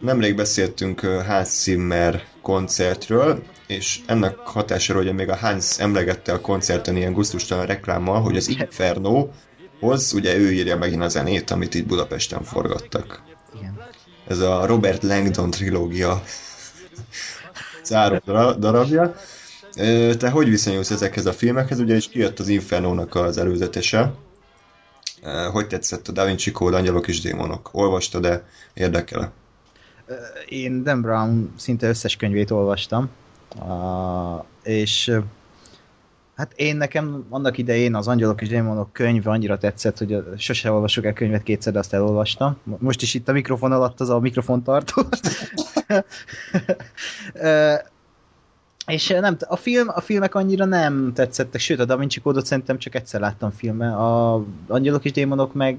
Nemrég beszéltünk Hans Zimmer koncertről, és ennek hatására ugye még a Hans emlegette a koncerten ilyen gusztustalan reklámmal, hogy az Inferno hoz, ugye ő írja megint a zenét, amit itt Budapesten forgattak. Igen. Ez a Robert Langdon trilógia záró darabja. Te hogy viszonyulsz ezekhez a filmekhez? Ugye is kijött az Infernónak az előzetese. Hogy tetszett a Da Vinci Code, Angyalok és Démonok? Olvastad-e? Érdekel-e? Én Dan Brown szinte összes könyvét olvastam, és hát én nekem annak idején az Angyalok és Démonok könyve annyira tetszett, hogy sose olvasok el könyvet kétszer, de azt elolvastam. Most is itt a mikrofon alatt az a mikrofontartó. És nem, a, film, a filmek annyira nem tetszettek, sőt a Da Vinci Kódot szerintem csak egyszer láttam filmben. A Angyalok és Démonok meg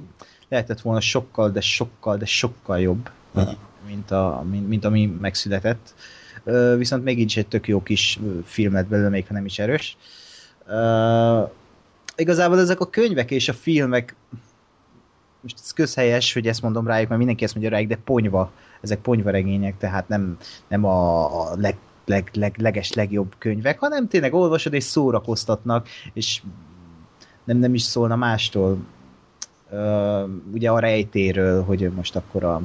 lehetett volna sokkal, de sokkal, de sokkal jobb, mint, a, mint, mint ami megszületett. Viszont még így is egy tök jó kis film lett belőle, még ha nem is erős. Uh, igazából ezek a könyvek és a filmek most ez közhelyes, hogy ezt mondom rájuk, mert mindenki ezt mondja rájuk, de ponyva, ezek ponyva regények, tehát nem, nem a, a leg, leg, leg, leges, legjobb könyvek, hanem tényleg olvasod és szórakoztatnak, és nem, nem is szólna mástól. Uh, ugye a rejtéről, hogy most akkor a,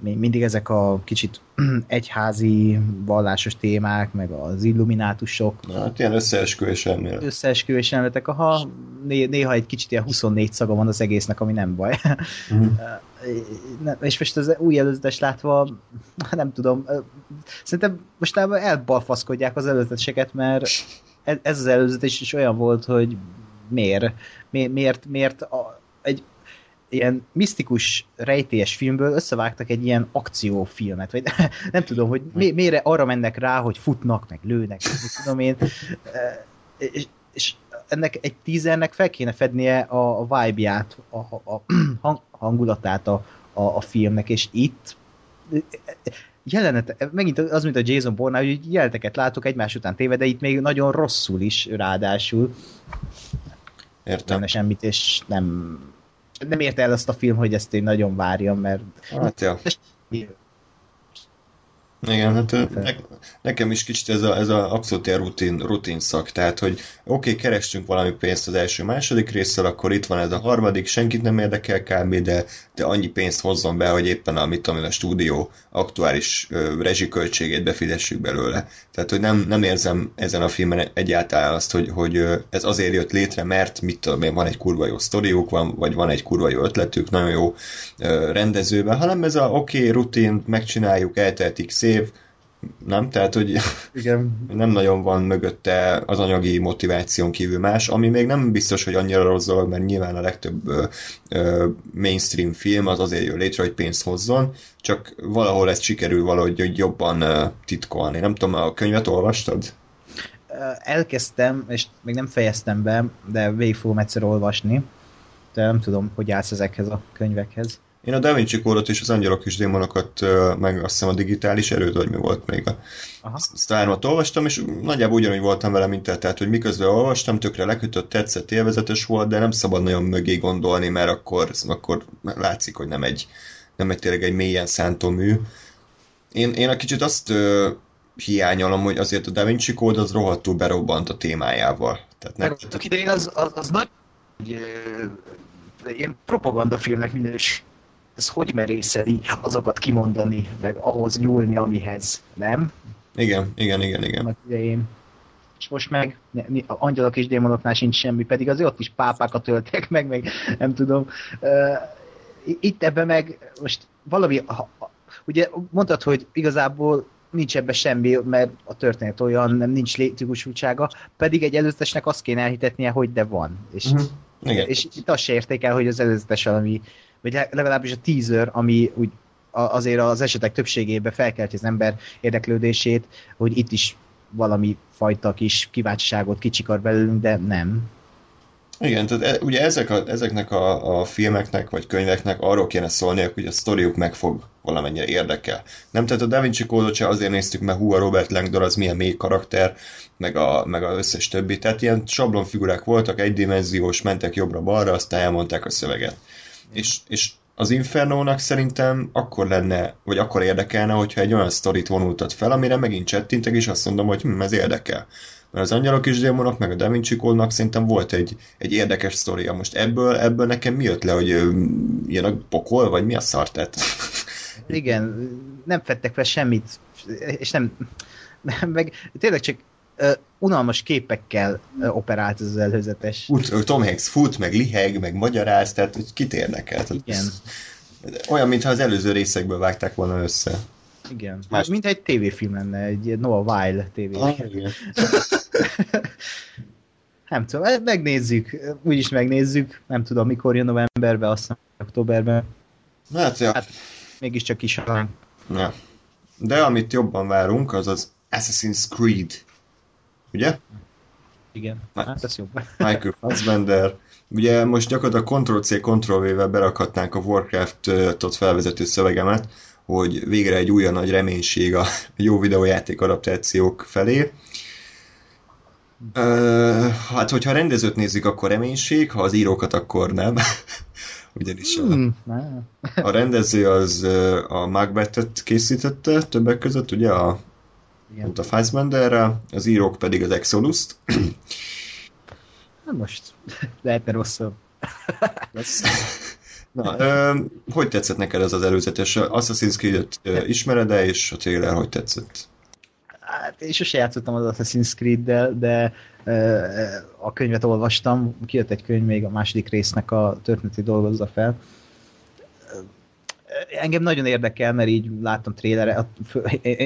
mindig ezek a kicsit egyházi vallásos témák, meg az illuminátusok. Hát ilyen összeesküvés elmélet. Összeesküvés elméletek, aha, néha egy kicsit ilyen 24 szaga van az egésznek, ami nem baj. Uh-huh. és most az új előzetes látva, nem tudom, szerintem most elbalfaszkodják az előzeteseket, mert ez az előzetes is olyan volt, hogy miért, miért, miért a, egy ilyen misztikus, rejtélyes filmből összevágtak egy ilyen akciófilmet, vagy nem tudom, hogy mi, miért arra mennek rá, hogy futnak, meg lőnek, meg tudom én, és, és ennek egy tízernek fel kéne fednie a, a vibe-ját, a, a, a hangulatát a, a, a filmnek, és itt jelenet, megint az, mint a Jason Bourne, hogy jeleneteket látok egymás után téve, de itt még nagyon rosszul is ráadásul. Értem. Nem semmit, és nem nem érte el azt a film, hogy ezt én nagyon várjam, mert... Hát, ja. Igen, hát ne, nekem is kicsit ez a, ez a abszolút ilyen rutin, rutin szak, tehát, hogy oké, okay, kerestünk valami pénzt az első, második résszel, akkor itt van ez a harmadik, senkit nem érdekel kb., de, de annyi pénzt hozzon be, hogy éppen a, mit tudom, a stúdió aktuális ö, rezsiköltségét befizessük belőle. Tehát, hogy nem, nem érzem ezen a filmen egyáltalán azt, hogy, hogy ez azért jött létre, mert mit tudom van egy kurva jó sztoriuk, van, vagy van egy kurva jó ötletük, nagyon jó ö, rendezőben, hanem ez a oké, okay, rutin, megcsináljuk, elteltik szép, év, nem? Tehát, hogy Igen. nem nagyon van mögötte az anyagi motiváción kívül más, ami még nem biztos, hogy annyira rossz dolog, mert nyilván a legtöbb ö, ö, mainstream film az azért jön létre, hogy pénzt hozzon, csak valahol ezt sikerül valahogy hogy jobban ö, titkolni. Nem tudom, a könyvet olvastad? Elkezdtem, és még nem fejeztem be, de végig fogom egyszer olvasni. De nem tudom, hogy állsz ezekhez a könyvekhez. Én a Da Vinci kódot és az angyalok és démonokat, meg azt hiszem a digitális erőd, vagy mi volt még a sztármat olvastam, és nagyjából ugyanúgy voltam vele, mint te, tehát, hogy miközben olvastam, tökre lekötött, tetszett, élvezetes volt, de nem szabad nagyon mögé gondolni, mert akkor, akkor látszik, hogy nem egy, nem egy tényleg egy mélyen szántó mű. Én, én a kicsit azt ö, hiányolom, hogy azért a Da Vinci kód az rohadtul berobbant a témájával. Tehát ne... idején az, az, az nagy ilyen propagandafilmnek minős ez hogy merészeli azokat kimondani, meg ahhoz nyúlni, amihez, nem? Igen, igen, igen, igen. Idején. És most meg angyalok és démonoknál sincs semmi, pedig azért ott is pápákat öltek meg, meg nem tudom. Itt ebben meg most valami, ugye mondtad, hogy igazából nincs ebbe semmi, mert a történet olyan, nem nincs létjogosultsága, pedig egy előzetesnek azt kéne elhitetnie, hogy de van. És, uh-huh. Igen. és itt azt se érték hogy az előzetes valami vagy legalábbis a teaser, ami úgy azért az esetek többségében felkelti az ember érdeklődését, hogy itt is valami fajta kis kíváncsiságot kicsikar belőlünk, de nem. Igen, tehát e- ugye ezek a, ezeknek a, a filmeknek vagy könyveknek arról kéne szólniak, hogy a sztoriuk meg fog valamennyire érdekel. Nem, tehát a Da Vinci kódot se azért néztük, mert hú, a Robert Langdor az milyen mély karakter, meg a, meg a összes többi. Tehát ilyen sablonfigurák voltak, egydimenziós, mentek jobbra-balra, aztán elmondták a szöveget. És, és az Infernónak szerintem akkor lenne, vagy akkor érdekelne, hogyha egy olyan sztorit vonultat fel, amire megint csettintek, és azt mondom, hogy hm, ez érdekel. Mert az Angyalok és Démonok, meg a Da Vinci Code-nak szerintem volt egy, egy érdekes sztoria. Most ebből, ebből nekem mi jött le, hogy ilyen a pokol, vagy mi a szar? Tehát, Igen, nem fettek fel semmit, és nem, meg tényleg csak uh, unalmas képekkel uh, operált ez az előzetes. fut, Tom Hanks fut, meg liheg, meg magyaráz, tehát hogy kit érdekel. Tehát Igen, Olyan, mintha az előző részekből vágták volna össze. igen. Más- Mint egy tévéfilm lenne, egy Noah Weil tévéfilm. igen. Nem tudom, eh, megnézzük, úgyis megnézzük, nem tudom mikor jön novemberben, azt hiszem októberben, Hát, ja. Hát- mégiscsak is ránk. ja. De amit jobban várunk, az az Assassin's Creed. Ugye? Igen, Hát. hát ez jobb. Michael Fassbender. Ugye most gyakorlatilag Ctrl-C, Ctrl-V-vel berakhatnánk a Warcraft-ot felvezető szövegemet, hogy végre egy újabb nagy reménység a jó videójáték adaptációk felé. Ö, hát, hogyha a rendezőt nézzük, akkor reménység, ha az írókat, akkor nem. Ugyanis a, Hmm, na, a rendező az a Macbeth-et készítette többek között, ugye a, igen. a Fassbenderrel, az írók pedig az Exodus-t. Hát most lehetne rosszabb. Na, ö, hogy tetszett neked ez az előzetes? Assassin's Creed-et ismered-e, és a trailer hogy tetszett? Hát én sose játszottam az Assassin's Creed-del, de a könyvet olvastam, kijött egy könyv még a második résznek a történeti dolgozza fel. Engem nagyon érdekel, mert így láttam trélere,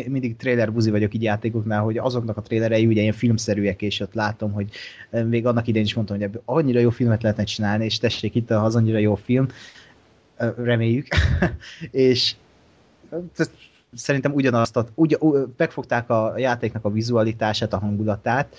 mindig trailer buzi vagyok így játékoknál, hogy azoknak a trélerei ugye ilyen filmszerűek, és ott látom, hogy még annak idején is mondtam, hogy ebből annyira jó filmet lehetne csinálni, és tessék itt az annyira jó film, reméljük, és szerintem ugyanazt, a, ugy, megfogták a játéknak a vizualitását, a hangulatát,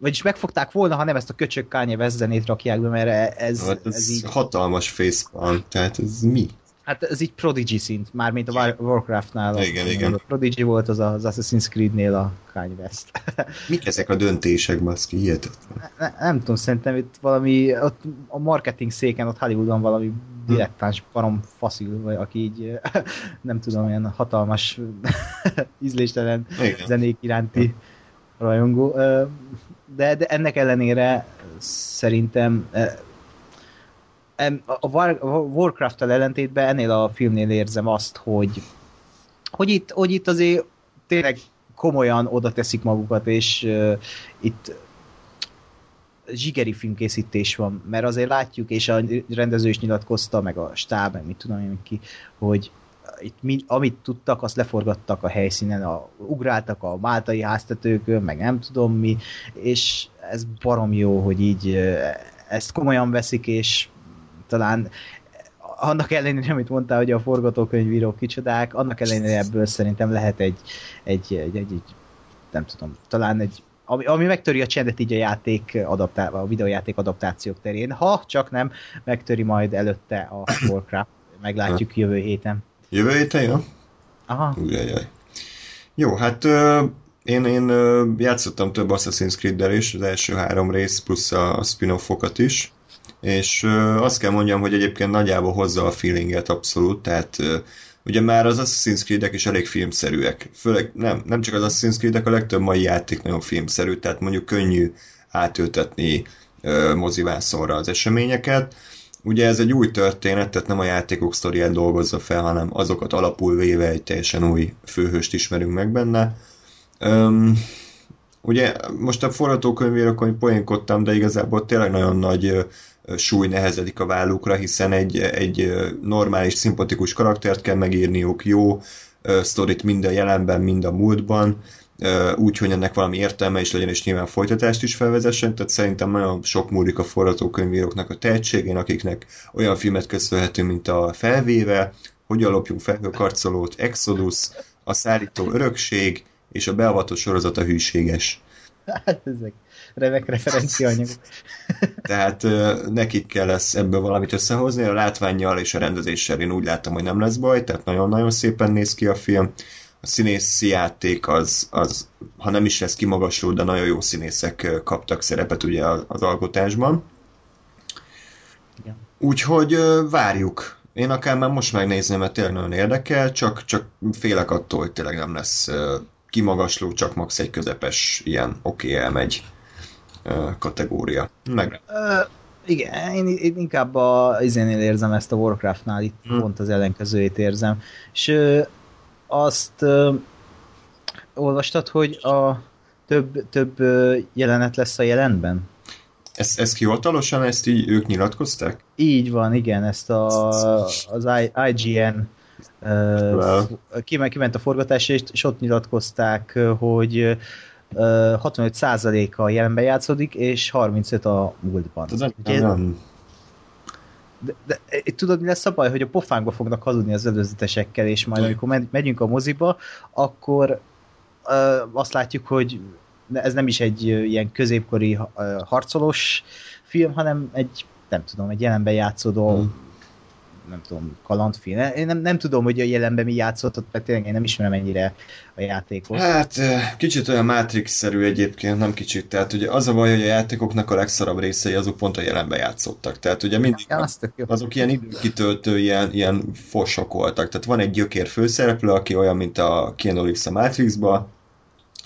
vagyis megfogták volna, ha nem ezt a köcsök Kanye West zenét rakják be, mert ez, Hát ez, ez így, hatalmas facepalm, tehát ez mi? hát ez így Prodigy szint, mármint a War- Warcraftnál. a- Igen, igen. A Prodigy volt az, a- az Assassin's Creed-nél a Kanye West. Mik ezek a döntések, baszki, hihetetlen. ne, nem tudom, szerintem itt valami, ott a marketing széken, ott Hollywoodon valami dilettáns parom faszül, vagy aki így, nem tudom, ilyen hatalmas ízléstelen Igen. zenék iránti rajongó. De, de ennek ellenére szerintem a Warcraft-tel ellentétben ennél a filmnél érzem azt, hogy, hogy, itt, hogy itt azért tényleg komolyan oda teszik magukat, és uh, itt zsigeri filmkészítés van, mert azért látjuk, és a rendező is nyilatkozta, meg a stáb, meg mit tudom én ki, hogy itt mi, amit tudtak, azt leforgattak a helyszínen, a, ugráltak a máltai háztetőkön, meg nem tudom mi, és ez barom jó, hogy így ezt komolyan veszik, és talán annak ellenére, amit mondtál, hogy a forgatókönyvírók kicsodák, annak ellenére ebből szerintem lehet egy, egy, egy, egy, egy nem tudom, talán egy ami, ami megtöri a csendet így a játék adaptá- a videójáték adaptációk terén, ha csak nem megtöri majd előtte a Warcraft, meglátjuk jövő héten. Jövő héten, jó? Aha, Ujjajjaj. Jó, hát ö, én, én ö, játszottam több Assassin's Creed-del is, az első három rész, plusz a, a spin-offokat is, és ö, azt kell mondjam, hogy egyébként nagyjából hozza a feelinget abszolút, tehát ö, ugye már az Assassin's Creed-ek is elég filmszerűek. Főleg nem, nem csak az Assassin's Creed-ek, a legtöbb mai játék nagyon filmszerű, tehát mondjuk könnyű átültetni ö, mozivászonra az eseményeket. Ugye ez egy új történet, tehát nem a játékok sztoriát dolgozza fel, hanem azokat alapul véve egy teljesen új főhőst ismerünk meg benne. Öm, ugye most a forgatókönyvírokon poénkodtam, de igazából tényleg nagyon nagy súly nehezedik a vállukra, hiszen egy, egy normális, szimpatikus karaktert kell megírniuk, jó sztorit mind a jelenben, mind a múltban, úgy, hogy ennek valami értelme is legyen, és nyilván folytatást is felvezessen, tehát szerintem nagyon sok múlik a forgatókönyvíróknak a tehetségén, akiknek olyan filmet köszönhetünk, mint a Felvéve, Hogyan lopjunk felhőkarcolót, Exodus, A szállító örökség, és a beavatott sorozat a hűséges. hát ezek. Remek referenciaanyagok. Tehát nekik kell ezt ebből valamit összehozni, a látványjal és a rendezéssel én úgy látom, hogy nem lesz baj, tehát nagyon-nagyon szépen néz ki a film. A színészi játék az, az, ha nem is lesz kimagasló, de nagyon jó színészek kaptak szerepet ugye az alkotásban. Igen. Úgyhogy várjuk. Én akár már most megnézném, mert tényleg nagyon érdekel, csak, csak félek attól, hogy tényleg nem lesz kimagasló, csak max egy közepes ilyen oké okay, elmegy kategória. Meg. Uh, igen, én, én inkább a izénél érzem ezt a Warcraftnál, itt hmm. pont az ellenkezőjét érzem. És uh, azt uh, olvastad, hogy a több, több uh, jelenet lesz a jelenben? Ez, ez hivatalosan, ezt így ők nyilatkozták? Így van, igen, ezt a, az IGN uh, kiment, kiment a forgatás, és, és ott nyilatkozták, hogy 65%-a jelenben játszódik, és 35 a múltban. Ez Ugye, nem. De, de, de, tudod, mi lesz a baj, hogy a pofánkba fognak hazudni az előzetesekkel, és majd amikor megyünk a moziba, akkor ö, azt látjuk, hogy ez nem is egy ilyen középkori harcolós film, hanem egy, nem tudom, egy jelenben játszódó hmm nem tudom, kalandfilm. Én nem, nem tudom, hogy a jelenben mi játszott, mert tényleg én nem ismerem ennyire a játékot. Hát kicsit olyan Matrix-szerű egyébként, nem kicsit. Tehát ugye az a baj, hogy a játékoknak a legszarabb részei azok pont a jelenben játszottak. Tehát ugye mindig ja, az azok ilyen időkitöltő, ilyen, ilyen fosok voltak. Tehát van egy gyökér főszereplő, aki olyan, mint a Keanu Reeves a Matrixba,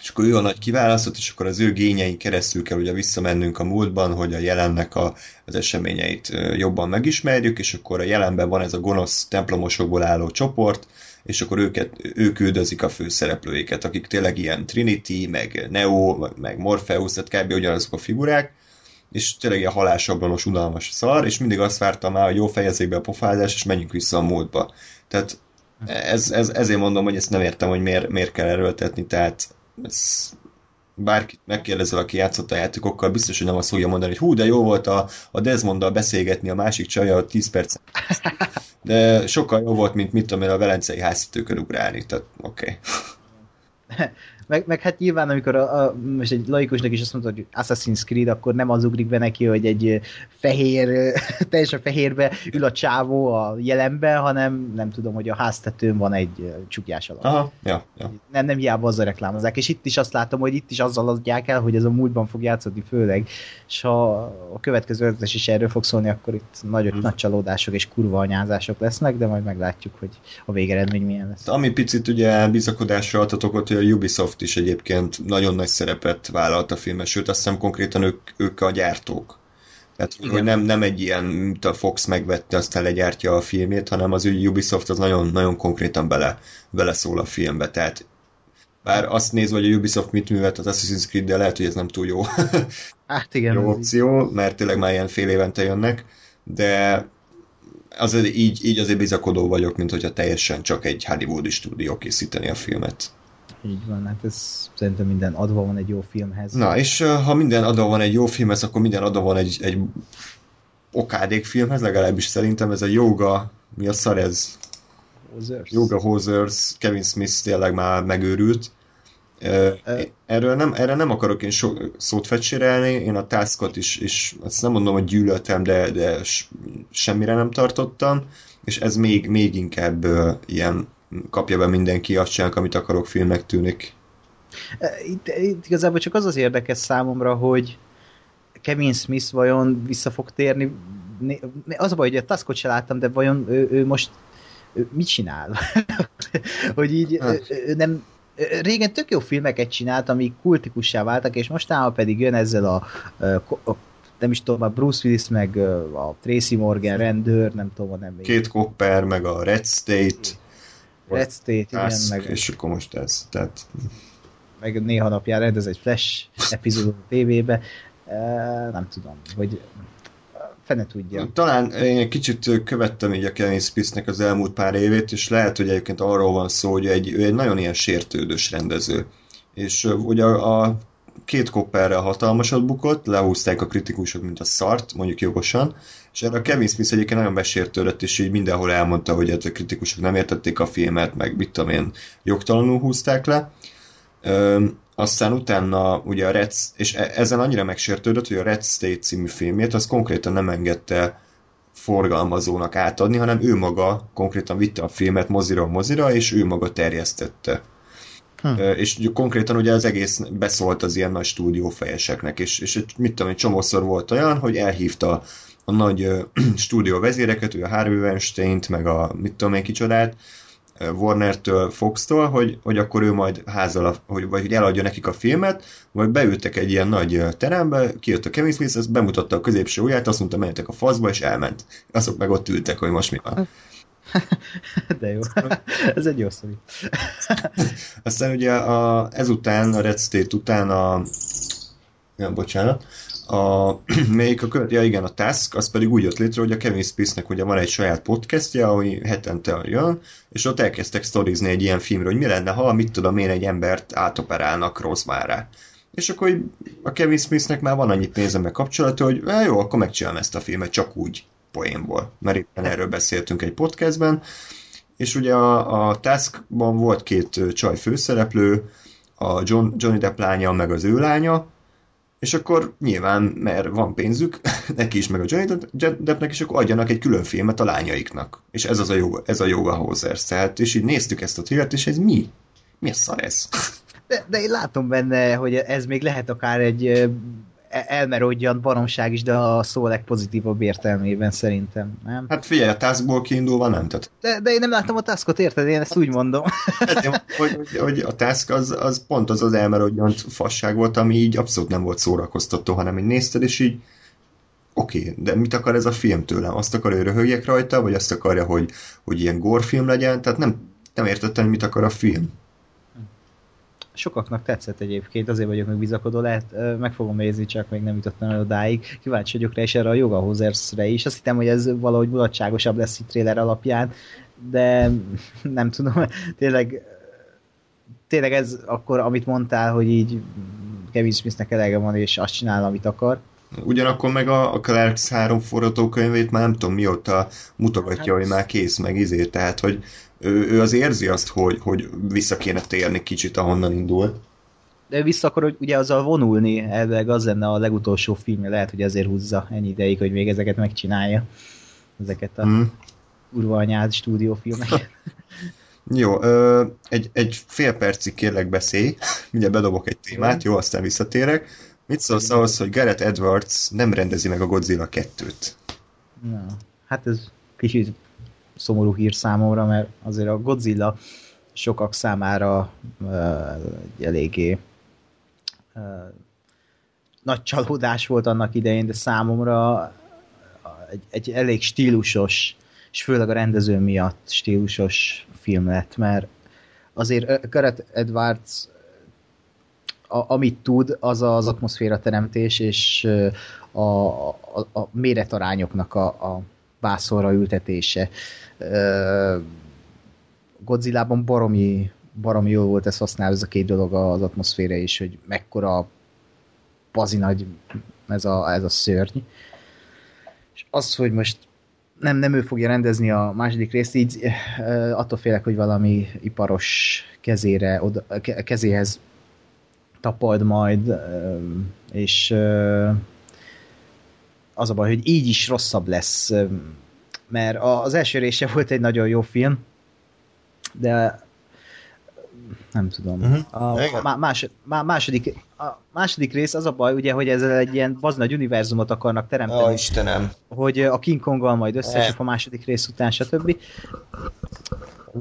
és akkor ő a nagy kiválasztott, és akkor az ő gényein keresztül kell ugye visszamennünk a múltban, hogy a jelennek a, az eseményeit jobban megismerjük, és akkor a jelenben van ez a gonosz templomosokból álló csoport, és akkor őket, ők üldözik a főszereplőiket, akik tényleg ilyen Trinity, meg Neo, meg Morpheus, tehát kb. ugyanazok a figurák, és tényleg ilyen halásablanos, unalmas szar, és mindig azt vártam már, hogy jó fejezzék be a pofázás, és menjünk vissza a múltba. Tehát ez, ez, ezért mondom, hogy ezt nem értem, hogy miért, miért kell erőltetni, tehát ez bárkit megkérdezel, aki játszott a játékokkal, biztos, hogy nem azt fogja mondani, hogy hú, de jó volt a, a Desmonddal beszélgetni a másik csaja 10 perc. De sokkal jobb volt, mint mit tudom én a velencei háztetőkön ugrálni, tehát oké. Okay. Meg, meg hát nyilván, amikor a, a, most egy laikusnak is azt mondta, hogy Assassin's Creed, akkor nem az ugrik be neki, hogy egy fehér, teljesen fehérbe ül a csávó a jelenbe, hanem nem tudom, hogy a háztetőn van egy csukjás alatt. Aha, ja, ja. Nem, nem hiába azzal reklámozzák, és itt is azt látom, hogy itt is azzal adják el, hogy ez a múltban fog játszani főleg, és ha a következő ötletes is erről fog szólni, akkor itt nagy, hmm. nagy csalódások és kurva anyázások lesznek, de majd meglátjuk, hogy a végeredmény milyen lesz. Ami picit ugye bizakodásra adhatok ott, hogy a Ubisoft is egyébként nagyon nagy szerepet vállalt a filmes, sőt azt hiszem konkrétan ők, ők a gyártók. Tehát, Igen. hogy nem, nem egy ilyen, mint a Fox megvette, aztán legyártja a filmét, hanem az Ubisoft az nagyon, nagyon konkrétan bele, bele szól a filmbe. Tehát bár azt nézve, hogy a Ubisoft mit művelt az Assassin's Creed, de lehet, hogy ez nem túl jó, hát igen, jó opció, mert tényleg már ilyen fél évente jönnek, de azért így, így azért bizakodó vagyok, mint hogyha teljesen csak egy Hollywoodi stúdió készíteni a filmet. Így van, hát ez szerintem minden adva van egy jó filmhez. Na, és ha minden adva van egy jó filmhez, akkor minden adva van egy, egy okádék filmhez, legalábbis szerintem ez a Yoga, mi a szar ez? Hosers. Yoga Hosers, Kevin Smith tényleg már megőrült. Erről nem, erre nem akarok én so, szót fecsérelni, én a Taskot is, is azt nem mondom, hogy gyűlöltem, de, de semmire nem tartottam, és ez még, még inkább uh, ilyen kapja be mindenki, azt csinálok, amit akarok, filmnek tűnik. E, itt, itt igazából csak az az érdekes számomra, hogy Kevin Smith vajon vissza fog térni. Az a baj, hogy a Taskot se láttam, de vajon ő, ő most ő mit csinál? hogy így hát. ő nem, régen tök jó filmeket csinált, amik kultikussá váltak, és mostában pedig jön ezzel a, a, nem is tudom, a Bruce Willis, meg a Tracy Morgan rendőr, nem tudom, nem még. Két Copper, meg a Red State. Red State, igen, meg... És akkor most ez, tehát... Meg néha napján rendez egy Flash epizód a tévébe, nem tudom, hogy fene tudja. Talán én egy kicsit követtem így a Kevin Smithnek az elmúlt pár évét, és lehet, hogy egyébként arról van szó, hogy egy, ő egy nagyon ilyen sértődős rendező. És ugye a, a két kopperrel hatalmasat bukott, lehúzták a kritikusok, mint a szart, mondjuk jogosan, és erre a Kevin Smith egyébként nagyon besértődött, és így mindenhol elmondta, hogy hát a kritikusok nem értették a filmet, meg mit tudom én, jogtalanul húzták le. aztán utána ugye a Red, és e- ezen annyira megsértődött, hogy a Red State című filmjét az konkrétan nem engedte forgalmazónak átadni, hanem ő maga konkrétan vitte a filmet mozira mozira, és ő maga terjesztette. Hm. És konkrétan ugye az egész beszólt az ilyen nagy stúdiófejeseknek, és, és mit tudom, egy csomószor volt olyan, hogy elhívta a nagy stúdió vezéreket, ő a Harvey Weinstein-t, meg a mit tudom én kicsodát, Warner-től, Fox-tól, hogy, hogy akkor ő majd házal, hogy, vagy hogy eladja nekik a filmet, vagy beültek egy ilyen nagy terembe, kijött a Kevin Smith, ezt bemutatta a középső ujját, azt mondta, menjetek a faszba, és elment. Azok meg ott ültek, hogy most mi van. De jó. Ez egy jó sztori. Aztán ugye a, ezután, a Red State után a... Ja, bocsánat a, melyik a követ, ja igen, a Task, az pedig úgy jött létre, hogy a Kevin Spacnek ugye van egy saját podcastja, ami hetente jön, és ott elkezdtek sztorizni egy ilyen filmről, hogy mi lenne, ha mit tudom én, egy embert átoperálnak Rosmára. És akkor a Kevin Smithnek már van annyi pénze meg kapcsolata, hogy jó, akkor megcsinálom ezt a filmet csak úgy poénból, mert éppen erről beszéltünk egy podcastben, és ugye a, a Taskban volt két csaj főszereplő, a John, Johnny Depp lánya, meg az ő lánya, és akkor nyilván, mert van pénzük, neki is, meg a Johnny Deppnek, és akkor adjanak egy külön filmet a lányaiknak. És ez az a joga, ez a joga Hosers. Tehát, és így néztük ezt a trillet, és ez mi? Mi a szar ez? De, de én látom benne, hogy ez még lehet akár egy elmerodjan baromság is, de a szó legpozitívabb értelmében szerintem, nem? Hát figyelj, a taskból kiindulva nem, tehát... De, de én nem láttam a taskot, érted? Én ezt úgy mondom. Hát, hogy, hogy, hogy a task az, az pont az az elmerodjant fasság volt, ami így abszolút nem volt szórakoztató, hanem így nézted, és így oké, okay, de mit akar ez a film tőlem? Azt akar, hogy röhögjek rajta, vagy azt akarja, hogy, hogy ilyen gorfilm legyen? Tehát nem, nem értettem, mit akar a film sokaknak tetszett egyébként, azért vagyok meg bizakodó, lehet meg fogom nézni, csak még nem jutottam el odáig. Kíváncsi vagyok rá, és erre a Yoga Hosers-re is. Azt hittem, hogy ez valahogy mulatságosabb lesz itt trailer alapján, de nem tudom, tényleg tényleg ez akkor, amit mondtál, hogy így Kevin Smithnek elege van, és azt csinál, amit akar. Ugyanakkor meg a, a Clarks három forgatókönyvét már nem tudom mióta mutogatja, hát... hogy már kész, meg izé, tehát hogy ő, ő az érzi azt, hogy, hogy vissza kéne térni kicsit, ahonnan indult. De vissza hogy ugye azzal vonulni, elvileg az lenne a legutolsó filmje, lehet, hogy ezért húzza ennyi ideig, hogy még ezeket megcsinálja. Ezeket a hmm. anyád stúdiófilmeket. Jó, ö, egy, egy fél percig kérlek beszélj, ugye bedobok egy témát, jó, aztán visszatérek. Mit szólsz ahhoz, hogy Gareth Edwards nem rendezi meg a Godzilla 2-t? Na, hát ez kicsit szomorú hír számomra, mert azért a Godzilla sokak számára egy eléggé nagy csalódás volt annak idején, de számomra egy, egy elég stílusos, és főleg a rendező miatt stílusos film lett, mert azért Gareth Edwards a, amit tud, az az atmoszféra teremtés, és a, a, a méretarányoknak a, a vászorra ültetése. Godzilla-ban baromi, baromi jó volt ez használni, ez a két dolog az atmoszféra is, hogy mekkora bazi nagy ez a, ez a szörny. És az, hogy most nem, nem ő fogja rendezni a második részt, így attól félek, hogy valami iparos kezére, oda, kezéhez tapad majd, és az a baj, hogy így is rosszabb lesz, mert az első része volt egy nagyon jó film, de nem tudom. Uh-huh. A, más, második, a második rész az a baj, ugye, hogy ezzel egy ilyen nagy univerzumot akarnak teremteni. Ó, Istenem. Hogy a King Konggal majd összeesik a második rész után, stb.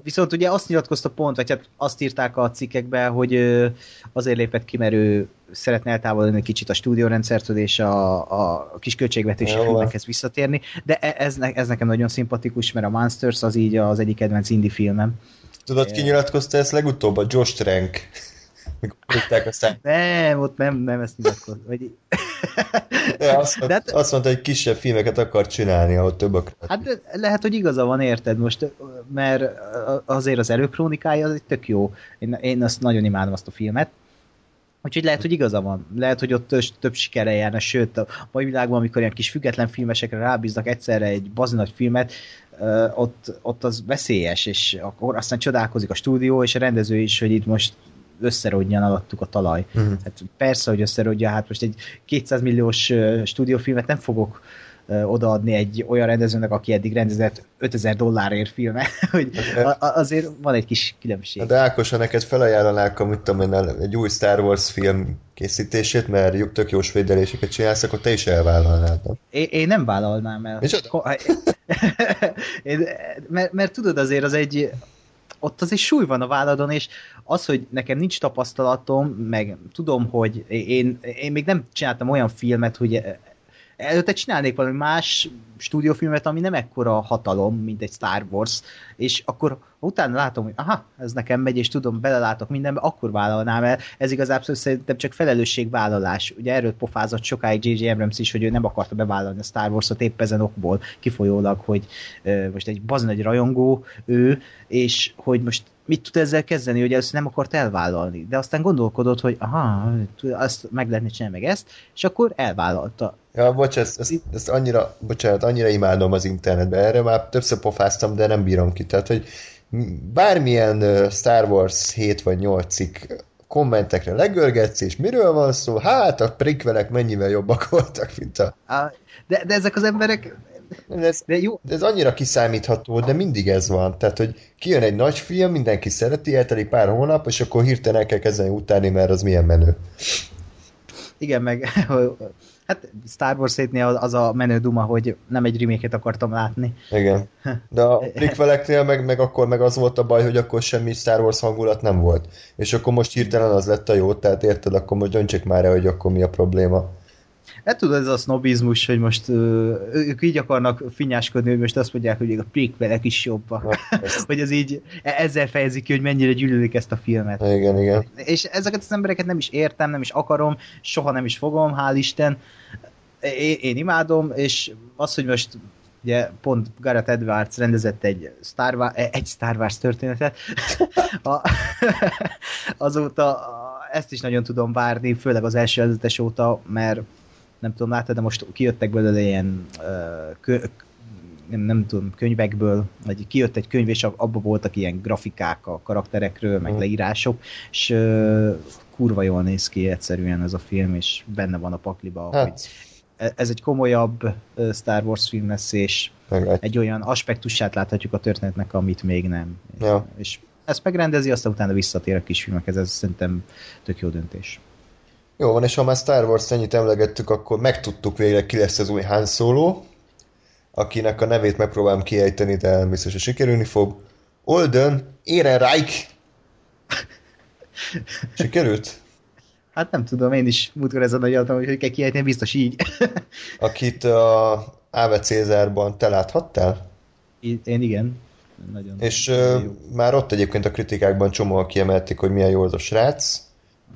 Viszont ugye azt nyilatkozta pont, vagy hát azt írták a cikkekbe, hogy azért lépett ki, mert ő szeretne eltávolodni kicsit a stúdiórendszertől és a, a kis költségvetési filmekhez visszatérni, de e, ez, ez nekem nagyon szimpatikus, mert a Monsters az így az egyik kedvenc indie filmem. Tudod, ki nyilatkozta ezt legutóbb? A Josh Trank. A Nem, ott nem, nem ezt nyilatkozott. Vagy... De azt, de hát, azt mondta, hogy kisebb filmeket akar csinálni, ahol több a Hát lehet, hogy igaza van, érted most, mert azért az előkrónikája az egy tök jó. Én, én azt nagyon imádom azt a filmet. Úgyhogy lehet, hogy igaza van. Lehet, hogy ott több sikere járna, sőt, a mai világban, amikor ilyen kis független filmesekre rábíznak egyszerre egy bazinagy filmet, ott, ott az veszélyes, és akkor aztán csodálkozik a stúdió, és a rendező is, hogy itt most összerodjan alattuk a talaj. Mhm. Hát persze, hogy összerodja, hát most egy 200 milliós stúdiófilmet nem fogok odaadni egy olyan rendezőnek, aki eddig rendezett 5000 dollárért filmet, hogy a, azért van egy kis különbség. De Ákos, ha neked felajánlanák a, mit tudom én, egy új Star Wars film készítését, mert tök jó svédeléseket csinálsz, akkor te is elvállalnád, nem? Én, én nem vállalnám el. Micsoda? Én, mert, mert tudod azért az egy ott azért súly van a válladon, és az, hogy nekem nincs tapasztalatom, meg tudom, hogy én, én még nem csináltam olyan filmet, hogy előtte csinálnék valami más stúdiófilmet, ami nem ekkora hatalom, mint egy Star Wars, és akkor utána látom, hogy aha, ez nekem megy, és tudom, belelátok mindenbe, akkor vállalnám el. Ez igazából szerintem csak felelősségvállalás. Ugye erről pofázott sokáig J.J. Abrams is, hogy ő nem akarta bevállalni a Star Wars-ot épp ezen okból, kifolyólag, hogy ö, most egy bazd nagy rajongó ő, és hogy most mit tud ezzel kezdeni, hogy először nem akart elvállalni. De aztán gondolkodott, hogy aha, azt meg lehetne csinálni meg ezt, és akkor elvállalta. Ja, bocs, ezt, ezt, ezt annyira, bocsánat, annyira imádom az internetben. Erre már többször pofáztam, de nem bírom ki. Tehát, hogy bármilyen Star Wars 7 vagy 8 cikk kommentekre legörgetsz, és miről van szó? Hát a prikvelek mennyivel jobbak voltak, mint a... De, de ezek az emberek, De ez, de jó, de ez annyira kiszámítható, de mindig ez van. Tehát, hogy kijön egy nagy film, mindenki szereti, eltelik pár hónap, és akkor hirtelen el kell kezdeni utálni, mert az milyen menő. igen, meg hát Star Wars 7 az a menő duma, hogy nem egy reméket akartam látni. Igen. De a prequeleknél meg, meg akkor meg az volt a baj, hogy akkor semmi Star Wars hangulat nem volt. És akkor most hirtelen az lett a jó, tehát érted, akkor most döntsék már el, hogy akkor mi a probléma. Hát tudod, ez a sznobizmus, hogy most ők így akarnak finnyáskodni, hogy most azt mondják, hogy a prequelek is jobbak. Hogy az így e- ezzel fejezik ki, hogy mennyire gyűlölik ezt a filmet. Igen, igen. És ezeket az embereket nem is értem, nem is akarom, soha nem is fogom, hál' Isten. Én, én imádom, és az, hogy most ugye pont Gareth Edwards rendezett egy Star Wars, egy Star Wars történetet, a, azóta ezt is nagyon tudom várni, főleg az első előzetes óta, mert nem tudom, láttad, de most kijöttek belőle ilyen kö, nem, nem tudom, könyvekből, vagy kijött egy könyv, és abban voltak ilyen grafikák a karakterekről, meg Mhm. leírások, és kurva jól néz ki egyszerűen ez a film, és benne van a pakliba, hogy Hát, e- ez egy komolyabb Star Wars film lesz, és meglátjuk. egy olyan aspektusát láthatjuk a történetnek, amit még nem. Ja. És ezt megrendezi, aztán utána visszatér a kisfilmekhez, ez szerintem tök jó döntés. Jó van, és ha már Star Wars ennyit emlegettük, akkor megtudtuk végre, ki lesz az új Han Solo, akinek a nevét megpróbálom kiejteni, de biztos, hogy sikerülni fog. Olden Ehrenreich. Sikerült? Hát nem tudom, én is múltkor ezen agyaltam, hogy hogy kell kiejteni, biztos így. Akit a Ave Cézárban te láthattál? Én igen. Nagyon És nagyon uh, már ott egyébként a kritikákban csomóan kiemelték, hogy milyen jó az a srác,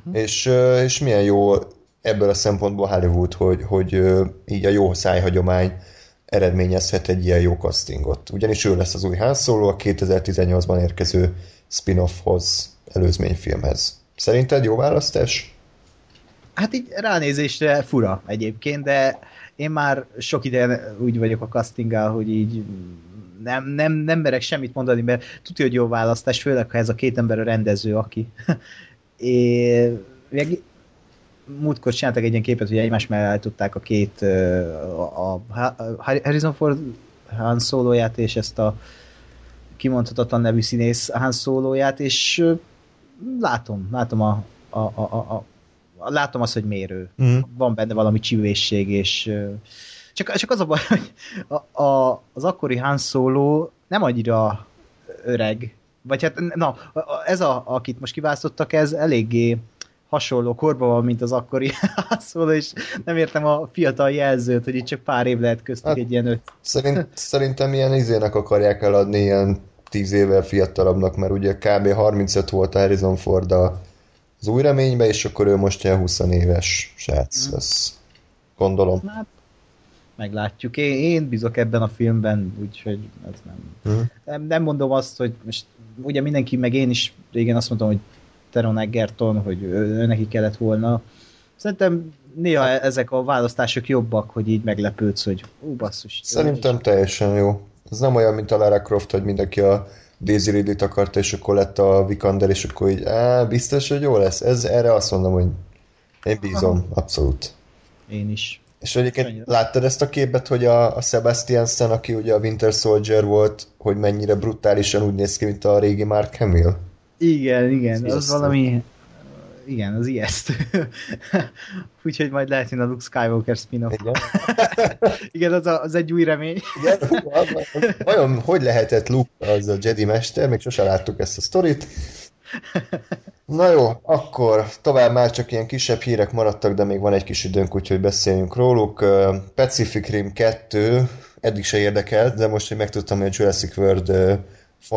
uh-huh. és, és milyen jó ebből a szempontból Hollywood, hogy, hogy így a jó szájhagyomány eredményezhet egy ilyen jó castingot. Ugyanis ő lesz az új Solo a 2018-ban érkező spin-offhoz, előzményfilmhez. Szerinted jó választás? Hát így ránézésre fura egyébként, de én már sok ide úgy vagyok a castinggal, hogy így nem, nem, nem merek semmit mondani, mert tudja, hogy jó választás, főleg ha ez a két ember a rendező, aki. É, meg múltkor csináltak egy ilyen képet, hogy egymás mellett állították a két ö, a, a Harrison Ford Han szólóját és ezt a kimondhatatlan nevű színész Han szólóját, és látom, látom a, a, a, a, a látom azt, hogy mérő. Mm. Van benne valami csívészség, és csak, csak az a baj, hogy a, a, az akkori Han Solo nem annyira öreg, vagy hát, na, ez a, akit most kiválasztottak, ez eléggé hasonló korban van, mint az akkori Solo, és nem értem a fiatal jelzőt, hogy itt csak pár év lehet köztük Hát- egy ilyen öt. Szerint, szerintem ilyen izének akarják eladni, ilyen 10 évvel fiatalabbnak, mert ugye kb. 35 volt Harrison Ford az új reménybe, és akkor ő most ilyen 20 éves srác lesz. Gondolom. Hát, meglátjuk. Én, én bízok ebben a filmben, úgyhogy ez nem, Mhm. nem, nem mondom azt, hogy most ugye mindenki, meg én is régen azt mondtam, hogy Teron Egerton, hogy ő, ő neki kellett volna. Szerintem néha ezek a választások jobbak, hogy így meglepődsz, hogy ú, basszus. Szerintem teljesen jó. Ez nem olyan, mint a Lara Croft, hogy mindenki a Daisy Ridley-t akarta, és akkor lett a Vikander, és akkor így, á, biztos, hogy jó lesz. Ez, erre azt mondom, hogy én bízom, abszolút. Én is. És egyébként Annyira. láttad ezt a képet, hogy a, a Sebastian Stan, aki ugye a Winter Soldier volt, hogy mennyire brutálisan úgy néz ki, mint a régi Mark Hamill? Igen, igen, az Ijesztő. valami... Igen, az ijesztő. Úgyhogy majd lehet, hogy a Luke Skywalker spin-off. Igen. Igen, az, a, az egy új remény. Igen, vajon hogy lehetett Luke az a Jedi mester, még sose láttuk ezt a sztorit. Na jó, akkor tovább már csak ilyen kisebb hírek maradtak, de még van egy kis időnk, úgyhogy beszéljünk róluk. Pacific Rim 2 eddig se érdekelt, de most, hogy megtudtam, hogy a Jurassic World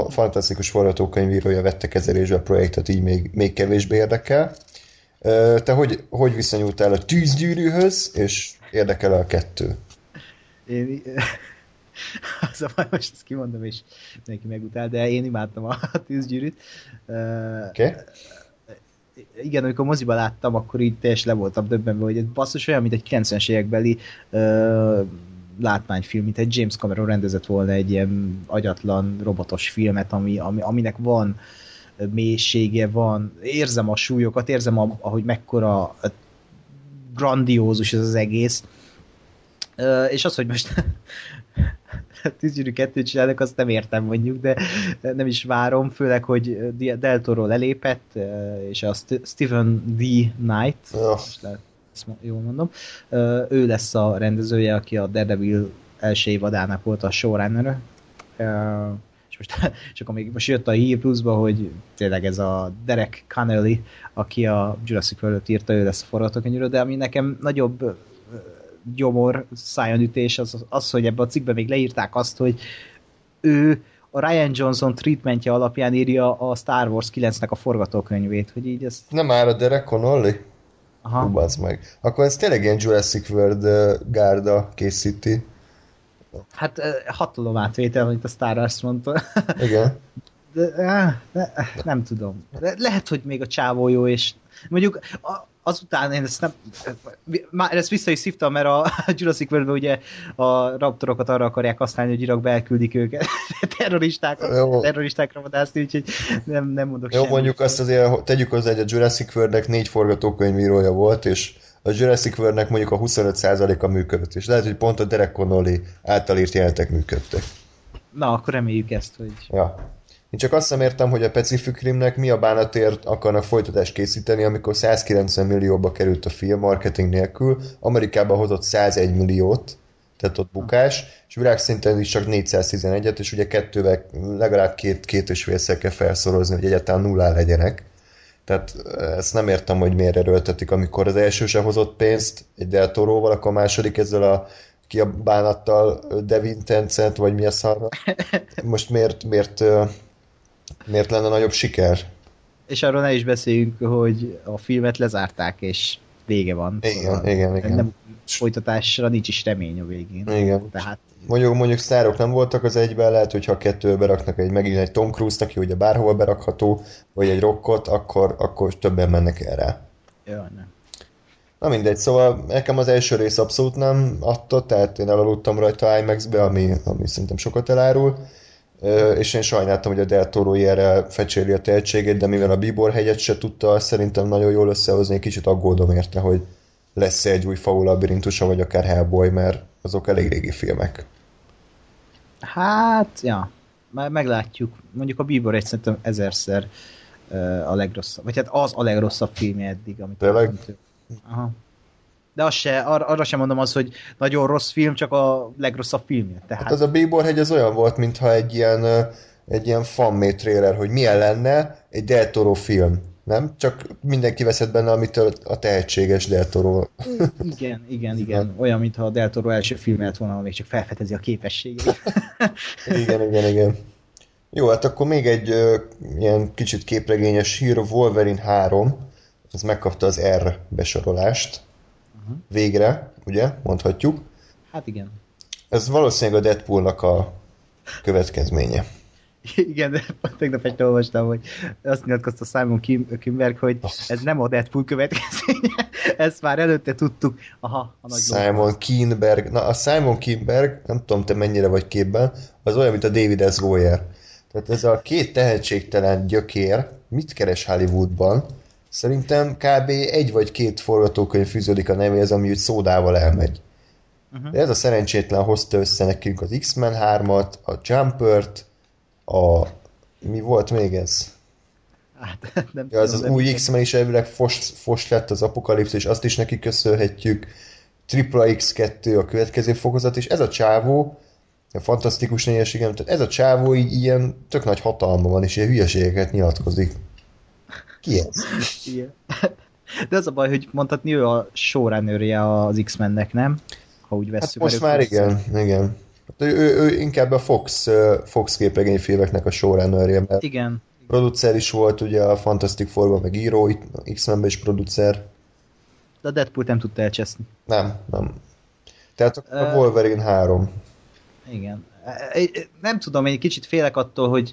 fantasztikus forgatókönyvírója vette kezelésbe a projektet, így még, még kevésbé érdekel. Te hogy, hogy viszonyultál a tűzgyűrűhöz, és érdekel a kettő? Én, az a baj, most ezt kimondom, és neki megutál, de én imádtam a tűzgyűrűt. Okay? igen, amikor moziba láttam, akkor így teljesen le voltam döbbenve, hogy ez basszus olyan, mint egy 90-es évekbeli uh, látványfilm, mint egy James Cameron rendezett volna egy ilyen agyatlan, robotos filmet, ami, ami, aminek van mélysége, van, érzem a súlyokat, érzem, a, ahogy mekkora grandiózus ez az egész. És az, hogy most tűzgyűrű kettőt csinálnak, azt nem értem mondjuk, de nem is várom, főleg, hogy Del Toro lelépett, és a St- Stephen D. Knight, Ja. most lehet, ezt jól mondom, ő lesz a rendezője, aki a Daredevil első évadának volt a showrunner és most csak még most jött a hír pluszba, hogy tényleg ez a Derek Connelly, aki a Jurassic World-ot írta, ő lesz a forgatókönyvíró, de ami nekem nagyobb gyomor, szájonütés, az, az, hogy ebbe a cikkben még leírták azt, hogy ő a Ryan Johnson treatmentje alapján írja a Star Wars 9-nek a forgatókönyvét, hogy így ez... Nem áll a Derek Connolly? Aha. Meg. Akkor ez tényleg ilyen Jurassic World gárda készíti. Hát hatalom átvétel, amit a Star Wars mondta. Igen. De, de, nem tudom. De lehet, hogy még a csávó jó, és mondjuk a- azután én ezt nem... Már ezt vissza is szívtam, mert a Jurassic world ugye a raptorokat arra akarják használni, hogy Irakba elküldik őket terroristákat, Jó. terroristákra vadászni, úgyhogy nem, nem mondok Jó, semmit. mondjuk azt azért tegyük hozzá, hogy a Jurassic World-nek négy forgatókönyvírója volt, és a Jurassic World-nek mondjuk a 25%-a működött, és lehet, hogy pont a Derek Connolly által írt jelenetek működtek. Na, akkor reméljük ezt, hogy... Ja. Én csak azt nem értem, hogy a Pacific Rimnek mi a bánatért akarnak folytatást készíteni, amikor 190 millióba került a film marketing nélkül, Amerikában hozott 101 milliót, tehát ott bukás, és világszinten is csak 411-et, és ugye kettővel legalább két, két és félszer kell felszorozni, hogy egyáltalán nullá legyenek. Tehát eh, ezt nem értem, hogy miért erőltetik, amikor az első se hozott pénzt egy Del Toroval, akkor a második ezzel a ki a bánattal Devin Tencent, vagy mi a szarra. Most miért, miért, eh, miért lenne nagyobb siker? És arról ne is beszéljünk, hogy a filmet lezárták, és vége van. Igen, Szóval igen, igen. Nem, folytatásra nincs is remény a végén. Igen. Tehát Mondjuk, mondjuk sztárok nem voltak az egyben, lehet, hogyha a kettőbe beraknak egy, megint egy Tom Cruise-t, aki ugye bárhol berakható, vagy egy rockot, akkor, akkor többen mennek el rá. Nem. Na mindegy, szóval nekem az első rész abszolút nem adta, tehát én elaludtam rajta IMAX-be, ami, ami szerintem sokat elárul, és én sajnáltam, hogy a Del Toro ilyenre fecséli a tehetségét, de mivel a Bíbor hegyet se tudta szerintem nagyon jól összehozni, egy kicsit aggódom érte, hogy lesz egy új faul labirintusa, vagy akár Hellboy, mert azok elég régi filmek. Hát, ja, már meglátjuk. Mondjuk a Bíbor egy szerintem ezerszer a legrosszabb, vagy hát az a legrosszabb filmje eddig, amit Tényleg? Aha. De az se, arra, arra sem mondom az, hogy nagyon rossz film, csak a legrosszabb filmje. Tehát Hát az a Bíbor hegy az olyan volt, mintha egy ilyen, egy ilyen fanmade trailer, hogy milyen lenne egy Del Toro film. Nem? Csak mindenki veszett benne, amitől a tehetséges Del Toro. igen, igen, igen. Olyan, mintha a Del Toro első film lett volna, még csak felfedezi a képességét. Igen, igen, igen. Jó, hát akkor még egy ö, ilyen kicsit képregényes hír, Wolverine 3, ez megkapta az R besorolást. Végre, ugye, mondhatjuk. hát igen. Ez valószínűleg a Deadpoolnak a következménye. Igen, de tegnap este olvastam, hogy azt nyilatkozta Simon Kim, Kimberg, hogy ez nem a Deadpool következménye, ezt már előtte tudtuk. Aha, a nagy. Simon Kinberg. Na, a Simon Kinberg, nem tudom, te mennyire vagy képben, az olyan, mint a David S. Goyer. Tehát ez a két tehetségtelen gyökér mit keres Hollywoodban? Szerintem kb. egy vagy két forgatókönyv fűződik a nevéhez, ami úgy szódával elmegy. Uh-huh. De ez a szerencsétlen hozta össze nekünk az X-Men 3-at, a Jumpert, a... mi volt még ez? Hát, nem Ja, az az új X-Men is elvileg fos, fos lett az apokalipszis, azt is neki köszönhetjük. Tripla X2 a következő fokozat, és ez a csávó, a fantasztikus négyes, igen, tehát ez a csávó így ilyen tök nagy hatalma van, és ilyen hülyeségeket nyilatkozik. Ki ez? Igen. De az a baj, hogy mondhatni ő a showrunnerje az X-Mennek, nem? Ha úgy Hát vesszük. most már igen, igen. Hát ő, ő, ő inkább a Fox, Fox képregényfilmeknek a showrunnerje, mert Igen. producer is volt ugye a Fantastic Four-ban, meg író, X-Menben is producer. De a Deadpool nem tudta elcseszni. Nem, nem. Tehát a Ö, Wolverine 3. Igen. Nem tudom, én egy kicsit félek attól, hogy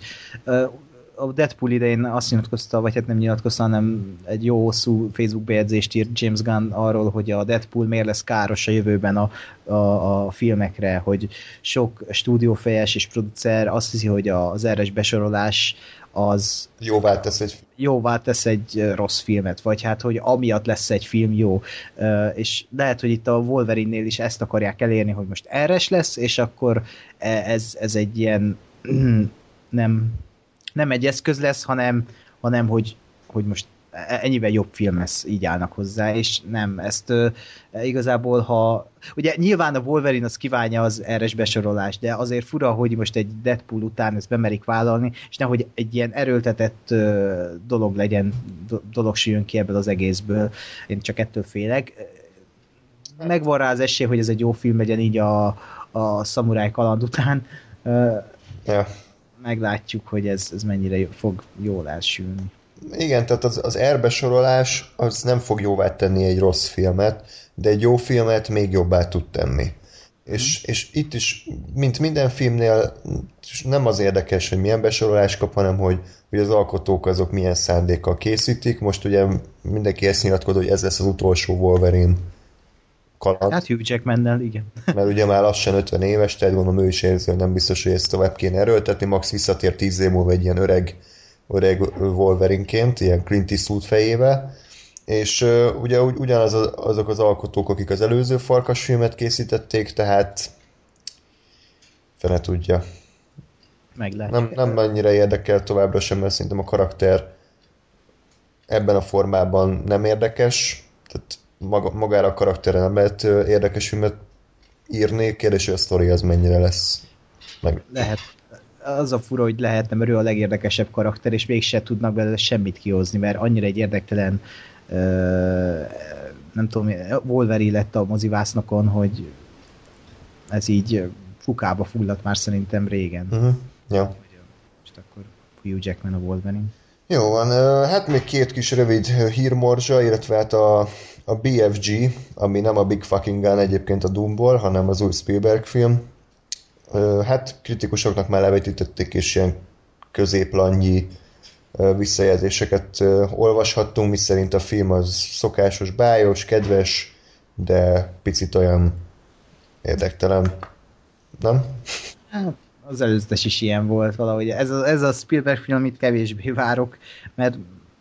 a Deadpool idején azt nyilatkozta, vagy hát nem nyilatkozta, hanem egy jó hosszú Facebook bejegyzést írt James Gunn arról, hogy a Deadpool miért lesz káros a jövőben a, a, a filmekre, hogy sok stúdiófejes és producer azt hiszi, hogy az erres besorolás az Jóvá tesz egy jóvá tesz egy rossz filmet, vagy hát, hogy amiatt lesz egy film jó. És lehet, hogy itt a Wolverine-nél is ezt akarják elérni, hogy most erres lesz, és akkor e- ez, ez egy ilyen nem, nem egy eszköz lesz, hanem, hanem hogy, hogy most ennyivel jobb film lesz, így állnak hozzá, és nem, ezt ö, igazából, ha ugye nyilván a Wolverine az kívánja az erres besorolást, de azért fura, hogy most egy Deadpool után ezt bemerik vállalni, és nehogy egy ilyen erőltetett ö, dolog legyen, do, dolog süljön ki ebből az egészből, én csak ettől félek. Megvan rá az esély, hogy ez egy jó film legyen így a, a szamuráj kaland után, Ö, Ja. Meglátjuk, hogy ez, ez mennyire fog jól elsülni. Igen, tehát az, az R-besorolás az nem fog jóvá tenni egy rossz filmet, de egy jó filmet még jobbá tud tenni. És, és itt is, mint minden filmnél, nem az érdekes, hogy milyen besorolás kap, hanem hogy, hogy az alkotók azok milyen szándékkal készítik. Most ugye mindenki ezt nyilatkozott, hogy ez lesz az utolsó Wolverine kaland. Hát Hugh Jackmannel, igen. mert ugye már lassan 50 éves, tehát gondolom ő is érzi, hogy nem biztos, hogy ezt tovább kéne erőltetni, Max visszatér 10 év múlva egy ilyen öreg, öreg Wolverineként, ilyen Clint Eastwood fejével, és uh, ugye ugy, ugyanaz az, azok az alkotók, akik az előző farkas filmet készítették, tehát fene tudja. Meglátjuk. Nem, nem annyira érdekel továbbra sem, mert szerintem a karakter ebben a formában nem érdekes, tehát maga, magára a karakterre lehet ö, érdekes filmet írni, kérdés, hogy a sztori az mennyire lesz. Meg, Lehet. Az a fura, hogy lehetne, mert ő a legérdekesebb karakter, és mégse tudnak belőle semmit kihozni, mert annyira egy érdektelen ö, nem tudom, Wolverine lett a mozivásznokon, hogy ez így fukába fulladt már szerintem régen. uh-huh. ja. Most akkor Hugh Jackman a Wolverine. Jó van, hát még két kis rövid hírmorzsa, illetve hát a, a BFG, ami nem a Big Fucking Gun egyébként a Doomból, hanem az új Spielberg film. Hát kritikusoknak már levetítették, és ilyen középlannyi visszajelzéseket olvashattunk, miszerint a film az szokásos, bájos, kedves, de picit olyan érdektelen. Nem? Hát, az előzetes is ilyen volt valahogy. Ez a, ez a Spielberg film, amit kevésbé várok, mert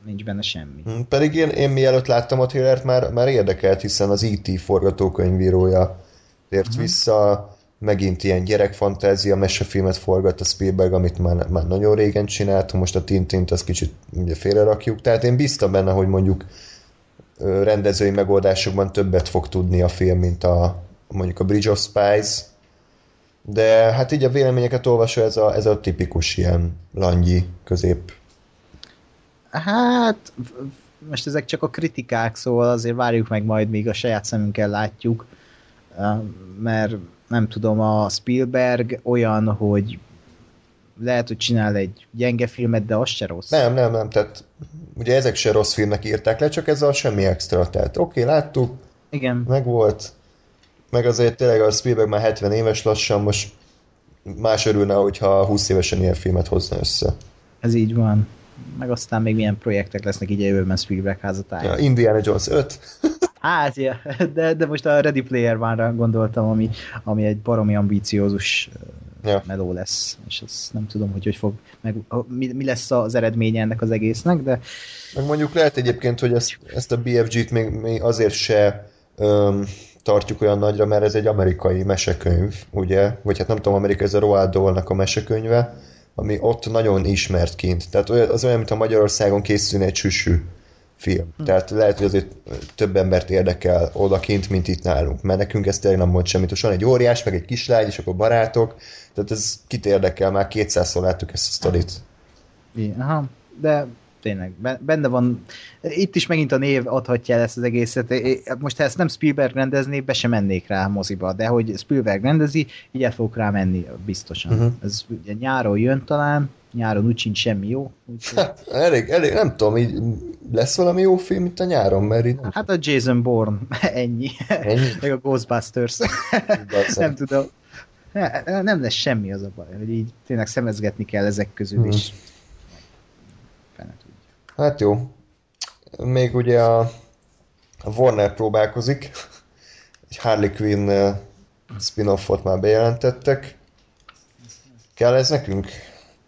nincs benne semmi. Hm, Pedig én, én mielőtt láttam a trailert, már, már érdekelt, hiszen az E.T. forgatókönyvírója tért uh-huh. vissza, megint ilyen gyerekfantázia mesefilmet forgat a Spielberg, amit már, már nagyon régen csinált, most a Tintint azt kicsit ugye félrerakjuk, tehát én bíztam benne, hogy mondjuk rendezői megoldásokban többet fog tudni a film, mint a mondjuk a Bridge of Spies, de hát így a véleményeket olvasva ez a, ez a tipikus ilyen langyi közép. Hát, most ezek csak a kritikák, szóval azért várjuk meg majd, míg a saját szemünkkel látjuk, mert nem tudom, a Spielberg olyan, hogy lehet, hogy csinál egy gyenge filmet, de az se rossz. Nem, nem, nem, tehát ugye ezek se rossz filmnek írták le, csak ez a semmi extra, tehát oké, okay, láttuk, Igen, meg volt, meg azért tényleg a Spielberg már 70 éves lassan, most más örülne, hogyha 20 évesen ilyen filmet hozna össze. ez így van. Meg aztán még milyen projektek lesznek így a jövőben Spielberg házatáján. Ja, Indiana Jones 5, Hát, ja, de, de most a Ready Player One-ra gondoltam, ami, ami egy baromi ambíciózus ja. meló lesz, és azt nem tudom, hogy hogy fog, meg a, mi, mi lesz az eredménye ennek az egésznek, de... Meg mondjuk lehet egyébként, hogy ezt, ezt a BFG-t még, még azért se öm, tartjuk olyan nagyra, mert ez egy amerikai mesekönyv, ugye? Vagy hát nem tudom, Amerika, ez a Roald Dahl-nak a mesekönyve, ami ott nagyon ismert kint. Tehát az olyan, mint a Magyarországon készülne egy süsű film. Hm. Tehát lehet, hogy azért több embert érdekel odakint, mint itt nálunk. Mert nekünk ez tényleg nem mond semmit. Most van egy óriás, meg egy kislány, és akkor barátok. Tehát ez kit érdekel, már kétszázszor láttuk ezt a sztorit. Aha, de tényleg, benne van, itt is megint a név adhatja el ezt az egészet. Most ha ezt nem Spielberg rendezné, be sem mennék rá a moziba, de hogy Spielberg rendezi, így el fogok rá menni biztosan. Uh-huh. Ez ugye nyáron jön talán, nyáron úgy sincs semmi jó. Úgy, hát, elég, elég, nem tudom, így lesz valami jó film itt a nyáron, mert így... Hát a Jason Bourne, ennyi. ennyi? Meg a Ghostbusters. nem tudom. Nem lesz semmi az a baj, hogy így tényleg szemezgetni kell ezek közül hmm. is. Hát jó. Még ugye a, Warner próbálkozik. Egy Harley Quinn spin-offot már bejelentettek. Kell ez nekünk?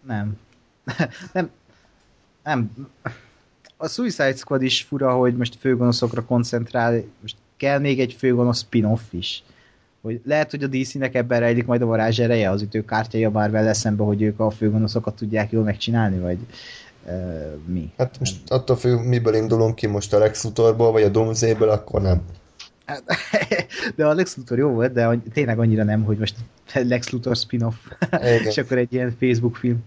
Nem. nem. Nem. A Suicide Squad is fura, hogy most főgonoszokra koncentrál. Most kell még egy főgonosz spin-off is. Hogy lehet, hogy a DC-nek ebben rejlik majd a varázs ereje, az ütőkártyája már vele szembe, hogy ők a főgonoszokat tudják jól megcsinálni, vagy mi. Hát most attól függ, miből indulunk ki most a Lex Luthorból, vagy a Doomsday-ből, akkor nem. Hát, de a Lex Luthor jó volt, de tényleg annyira nem, hogy most Lex Luthor spin-off, és akkor egy ilyen Facebook film.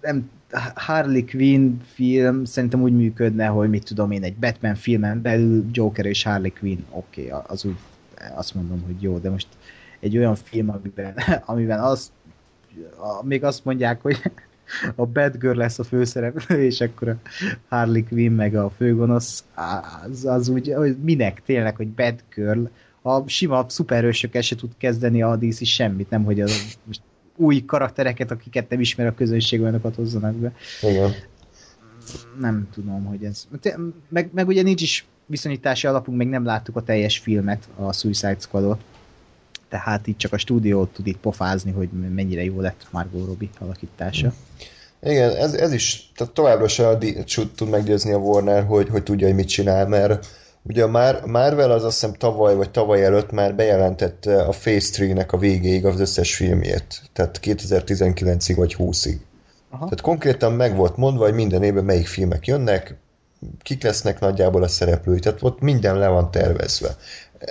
nem, Harley Quinn film szerintem úgy működne, hogy mit tudom én, egy Batman filmen belül Joker és Harley Quinn, oké, okay, az úgy azt mondom, hogy jó, de most egy olyan film, amiben, amiben az, a, még azt mondják, hogy a Bad Girl lesz a főszereplő, és akkor a Harley Quinn meg a főgonosz, az, az úgy, hogy minek tényleg, hogy Bad Girl, a sima szuperősökkel se tud kezdeni a DC semmit, nem hogy az most új karaktereket, akiket nem ismer a közönség, olyanokat hozzanak be. Igen. Nem tudom, hogy ez... Meg, meg ugye nincs is viszonyítási alapunk, még nem láttuk a teljes filmet, a Suicide Squadot tehát itt csak a stúdió tud itt pofázni, hogy mennyire jó lett Margot Robbie alakítása. Igen, ez, ez is tehát továbbra se tud meggyőzni a Warner, hogy, hogy tudja, hogy mit csinál, mert ugye a Mar- Marvel az azt hiszem tavaly vagy tavaly előtt már bejelentette a Phase 3-nek a végéig az összes filmjét, tehát 2019-ig vagy 20-ig. Aha. Tehát konkrétan meg volt mondva, hogy minden évben melyik filmek jönnek, kik lesznek nagyjából a szereplői, tehát ott minden le van tervezve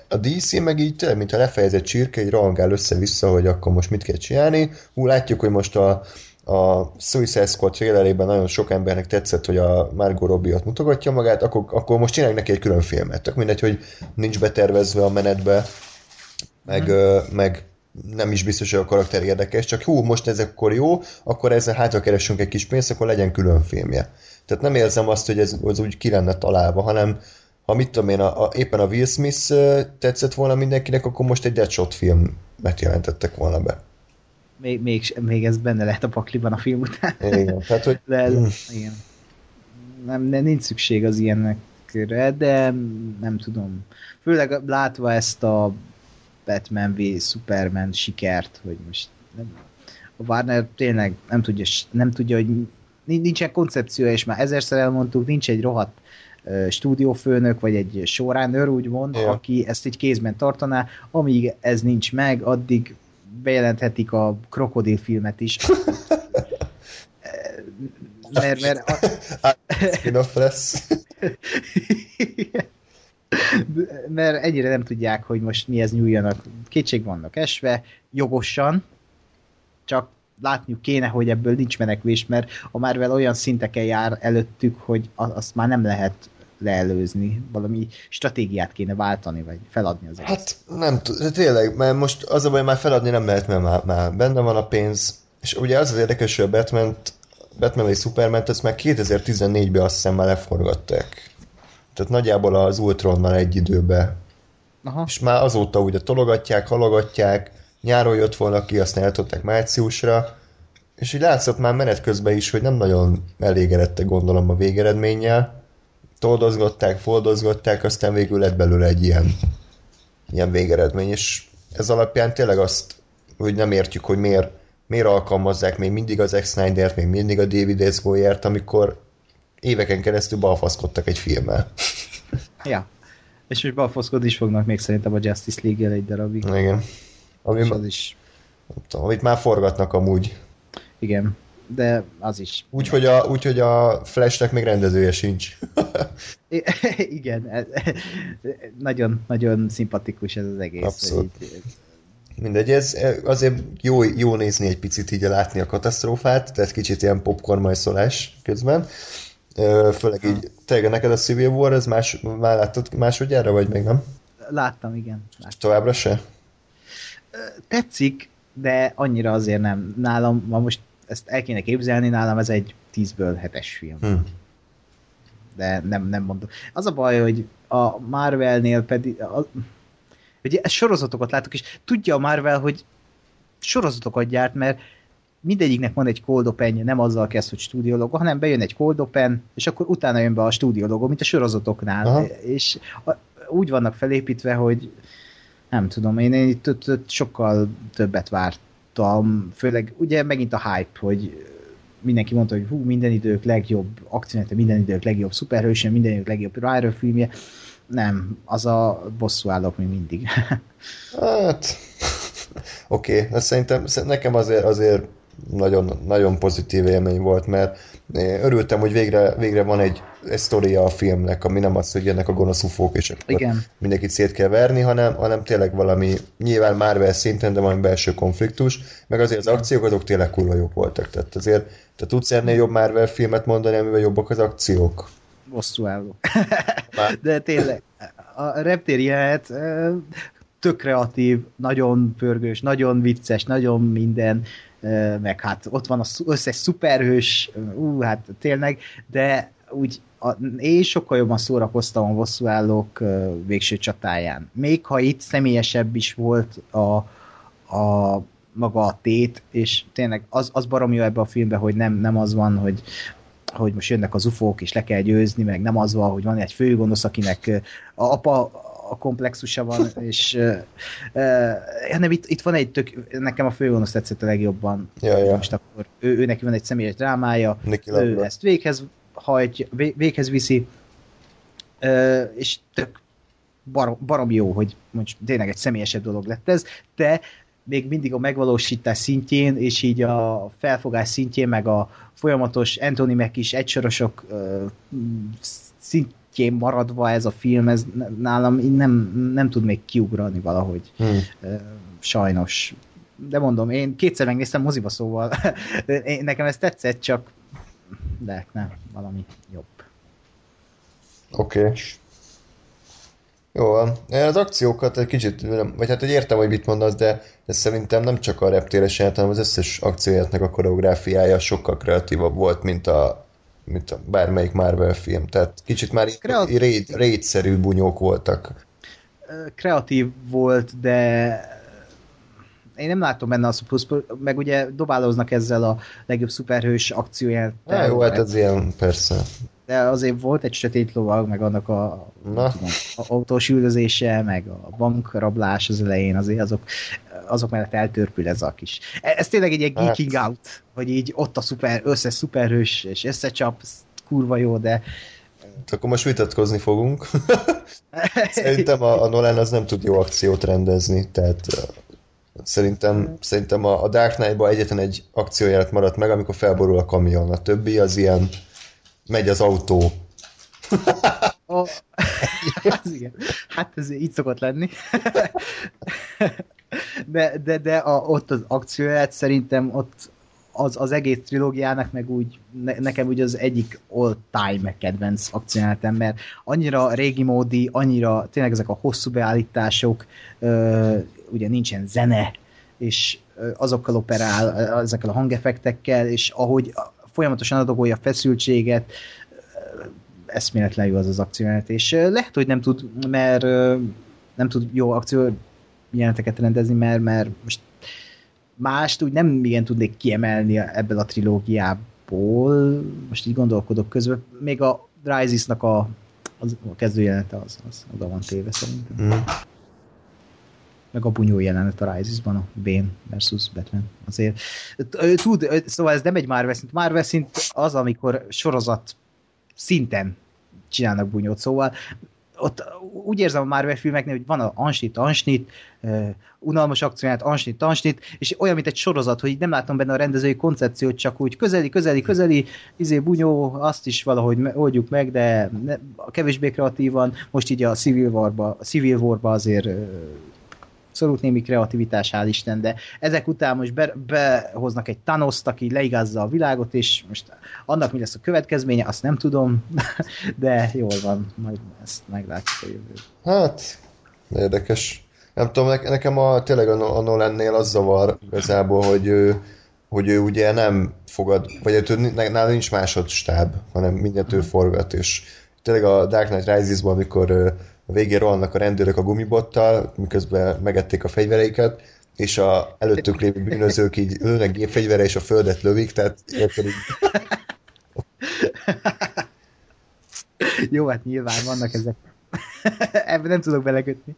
a DC meg így tényleg, mintha lefejezett csirke, egy rohangál össze-vissza, hogy akkor most mit kell csinálni. Hú, látjuk, hogy most a, a Suicide Squad trailerében nagyon sok embernek tetszett, hogy a Margot Robbie ott mutogatja magát, akkor, akkor most csináljuk neki egy külön filmet. Tök mindegy, hogy nincs betervezve a menetbe, meg, mm. meg nem is biztos, hogy a karakter érdekes, csak hú, most ez akkor jó, akkor ezzel hátra keresünk egy kis pénzt, akkor legyen külön filmje. Tehát nem érzem azt, hogy ez az úgy ki lenne találva, hanem ha mit tudom én, a, a, éppen a Will Smith tetszett volna mindenkinek, akkor most egy Deadshot filmet jelentettek volna be. Még, még, még ez benne lehet a pakliban a film után. Igen, tehát hogy... De, mm. igen. Nem, nem, nincs szükség az ilyenekre, de nem tudom. Főleg látva ezt a Batman v Superman sikert, hogy most nem, a Warner tényleg nem tudja, nem tudja, hogy nincsen koncepciója, és már ezerszer elmondtuk, nincs egy rohadt stúdiófőnök, vagy egy showrunner, úgymond, ja. aki ezt egy kézben tartaná, amíg ez nincs meg, addig bejelenthetik a krokodilfilmet is. mert, mert a... lesz. mert ennyire nem tudják, hogy most mihez nyúljanak. Kétség vannak esve, jogosan, csak látniuk kéne, hogy ebből nincs menekvés, mert a Marvel olyan szinteken jár előttük, hogy azt már nem lehet leelőzni, valami stratégiát kéne váltani, vagy feladni az egész. Hát nem tudom, tényleg, mert most az a baj, már feladni nem lehet, mert már, már benne van a pénz, és ugye az az érdekes, hogy a Batman, Batman vagy Superman, ezt már 2014-ben azt hiszem már leforgatták. Tehát nagyjából az Ultronnal egy időbe. Aha. És már azóta ugye tologatják, halogatják, nyáron jött volna ki, azt eltották márciusra, és így látszott már menet közben is, hogy nem nagyon elégedettek gondolom a végeredménnyel. Toldozgatták, foldozgatták, aztán végül lett belőle egy ilyen, ilyen végeredmény, és ez alapján tényleg azt, hogy nem értjük, hogy miért, miért alkalmazzák még mindig az Zack Snyder-t, még mindig a David S. Goyert, amikor éveken keresztül balfaszkodtak egy filmmel. Ja. És most balfoszkodni is fognak még szerintem a Justice League-el egy darabig. Igen. Ami, az is, nem tudom, amit már forgatnak amúgy. igen. De az is. Úgyhogy a, úgy, hogy a Flashnek még rendezője sincs. I- igen. ez- Nagyon, nagyon szimpatikus ez az egész. Abszolút. hogy- Mindegy, ez azért jó, jó nézni egy picit így látni a katasztrófát, tehát kicsit ilyen popcorn majszolás közben. Főleg így, tényleg neked a Civil War, ez más, már láttad másodjára, vagy még nem? Láttam, igen. Láttam. Továbbra se? Tetszik, de annyira azért nem. Nálam, ma most ezt el kéne képzelni, nálam ez egy 10-ből 7-es film. Hm. de nem, nem mondom. Az a baj, hogy a Marvelnél pedig, a, ugye ezt sorozatokat látok, és tudja a Marvel, hogy sorozatokat gyárt, mert mindegyiknek van egy cold open nem azzal kezd, hogy stúdió logo, hanem bejön egy cold open, és akkor utána jön be a stúdió logo, mint a sorozatoknál. Aha. És a, úgy vannak felépítve, hogy nem tudom, én, én itt, itt, itt sokkal többet vártam, főleg ugye megint a hype, hogy mindenki mondta, hogy hú, minden idők legjobb akciónete, minden idők legjobb szuperhősje, minden idők legjobb Ryder filmje. Nem, az a bosszú állok még mindig. Hát, oké, okay. szerintem szerint nekem azért, azért nagyon, nagyon pozitív élmény volt, mert én örültem, hogy végre, végre van egy, egy sztoria a filmnek, ami nem az, hogy jönnek a gonosz ufók, és akkor Igen. mindenkit szét kell verni, hanem, hanem tényleg valami, nyilván Marvel szinten, de valami belső konfliktus, meg azért az akciók azok tényleg kurva jók voltak. Tehát azért te tudsz ennél jobb Marvel filmet mondani, amivel jobbak az akciók? bosszú álló. De tényleg, a reptér jelenet ö, tök kreatív, nagyon pörgős, nagyon vicces, nagyon minden, meg hát ott van az összes szuperhős, ú, hát tényleg, de úgy a, én sokkal jobban szórakoztam a bosszúállók végső csatáján. Még ha itt személyesebb is volt a, a maga a tét, és tényleg az, az barom jó ebbe a filmbe, hogy nem, nem az van, hogy hogy most jönnek az ufók, és le kell győzni, meg nem az van, hogy van egy főgonosz, akinek a apa a komplexusa van, és uh, uh, itt, itt van egy tök, nekem a főgonosz tetszett a legjobban. Ja, ja. Most akkor ő, ő neki van egy személyes drámája, Nicky ő Lauda. ezt véghez hajtja, vé- véghez viszi, uh, és tök barom, barom jó, hogy most tényleg egy személyesebb dolog lett ez, de még mindig a megvalósítás szintjén, és így a felfogás szintjén, meg a folyamatos Anthony Mac is egysorosok uh, szintjén maradva ez a film, ez nálam így nem, nem tud még kiugrani valahogy. Hmm. Sajnos. De mondom, én kétszer megnéztem moziba, szóval én, nekem ez tetszett, csak de nem, valami jobb. Oké. Okay. Jó van. Az akciókat egy kicsit, vagy hát hogy értem, hogy mit mondasz, de, de szerintem nem csak a reptéres jelent, hanem az összes akciójátnak a koreográfiája sokkal kreatívabb volt, mint a, mint a bármelyik Marvel film. Tehát kicsit már Kreat- raid, raid-szerű bunyók voltak. Kreatív volt, de én nem látom benne azt a plusz, meg ugye dobálóznak ezzel a legjobb szuperhős akcióját. Á, jó, hát ez ilyen, persze. de azért volt egy sötét lovag, meg annak a, Na. tudom, a autós üldözése, meg a bankrablás az elején, azért azok, azok mellett eltörpül ez a kis. e, Ez tényleg egy ilyen Hát. geeking out, hogy így ott a szuper, összes szuperhős, és összecsap, kurva jó, de Akkor most vitatkozni fogunk. Szerintem a, a Nolan az nem tud jó akciót rendezni, tehát szerintem, szerintem a, a Dark Knight-ban egyetlen egy akcióját maradt meg, amikor felborul a kamion. A többi az ilyen megy az autó. Az igen. Hát ez így szokott lenni. de de, de a, ott az akcióját szerintem ott az, az egész trilógiának meg úgy, ne, nekem úgy az egyik all-time kedvenc akciójátem, mert annyira régi módi, annyira tényleg ezek a hosszú beállítások, ö, ugye nincsen zene, és azokkal operál, ezekkel a hangeffektekkel, és ahogy folyamatosan adagolja a feszültséget, eszméletlen jó az az akciójelenet, és lehet, hogy nem tud, mert nem tud jó akció jeleneteket rendezni, mert, mert most mást úgy nem igen tudnék kiemelni ebből a trilógiából, most így gondolkodok közben, még a Dryzisnak a, az, a kezdőjelenete az, az oda van téve szerintem. Mm. meg a bunyó jelenet a Rises-ban, a Bane versus Batman. Azért tud, szóval ez nem egy Marvel szint. Marvel szint az, amikor sorozat szinten csinálnak bunyót, szóval ott úgy érzem a Marvel filmeknél, hogy van a ansnit, ansnit, uh, unalmas akcióját, ansnit, ansnit, és olyan, mint egy sorozat, hogy nem látom benne a rendezői koncepciót, csak úgy közeli, közeli, közeli, izé bunyó, azt is valahogy oldjuk meg, de ne, kevésbé kreatívan, most így a Civil War-ba, Civil War-ba azért abszolút némi kreativitás, hál' Isten, de ezek után most be, behoznak egy thanos aki leigázza a világot, és most annak mi lesz a következménye, azt nem tudom, de jól van, majd ezt meglátjuk a jövő. Hát, érdekes. Nem tudom, nekem a, tényleg a, a Nolan-nél az zavar igazából, hogy ő, hogy ő ugye nem fogad, vagy ő, nála nincs másodstáb, hanem mindent ő forgat, és tényleg a Dark Knight Rises-ban, amikor a végén rohannak a rendőrök a gumibottal, miközben megették a fegyvereiket, és a előttük lévő bűnözők így lőnek gépfegyvere, és a földet lövik, tehát érted így... Jó, hát nyilván vannak ezek. Ebben nem tudok belekötni.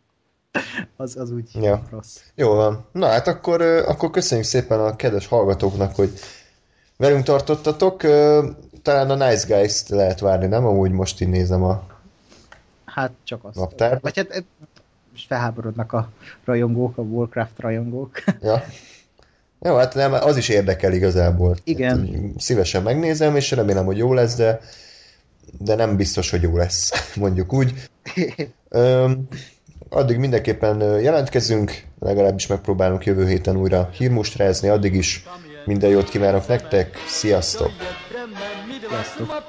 az, az úgy ja. rossz. Jó van. Na hát akkor, akkor köszönjük szépen a kedves hallgatóknak, hogy velünk tartottatok. Talán a Nice Guys-t lehet várni, nem? Amúgy most így nézem a Hát csak azt. Naptár? Vagy hát most felháborodnak a rajongók, a Warcraft rajongók. Ja. Jó, hát nem, az is érdekel igazából. Igen. Hát, szívesen megnézem, és remélem, hogy jó lesz, de, de nem biztos, hogy jó lesz, mondjuk úgy. Öm, addig mindenképpen jelentkezünk, legalábbis megpróbálunk jövő héten újra hírmustrázni, addig is minden jót kívánok nektek, sziasztok! Sziasztok!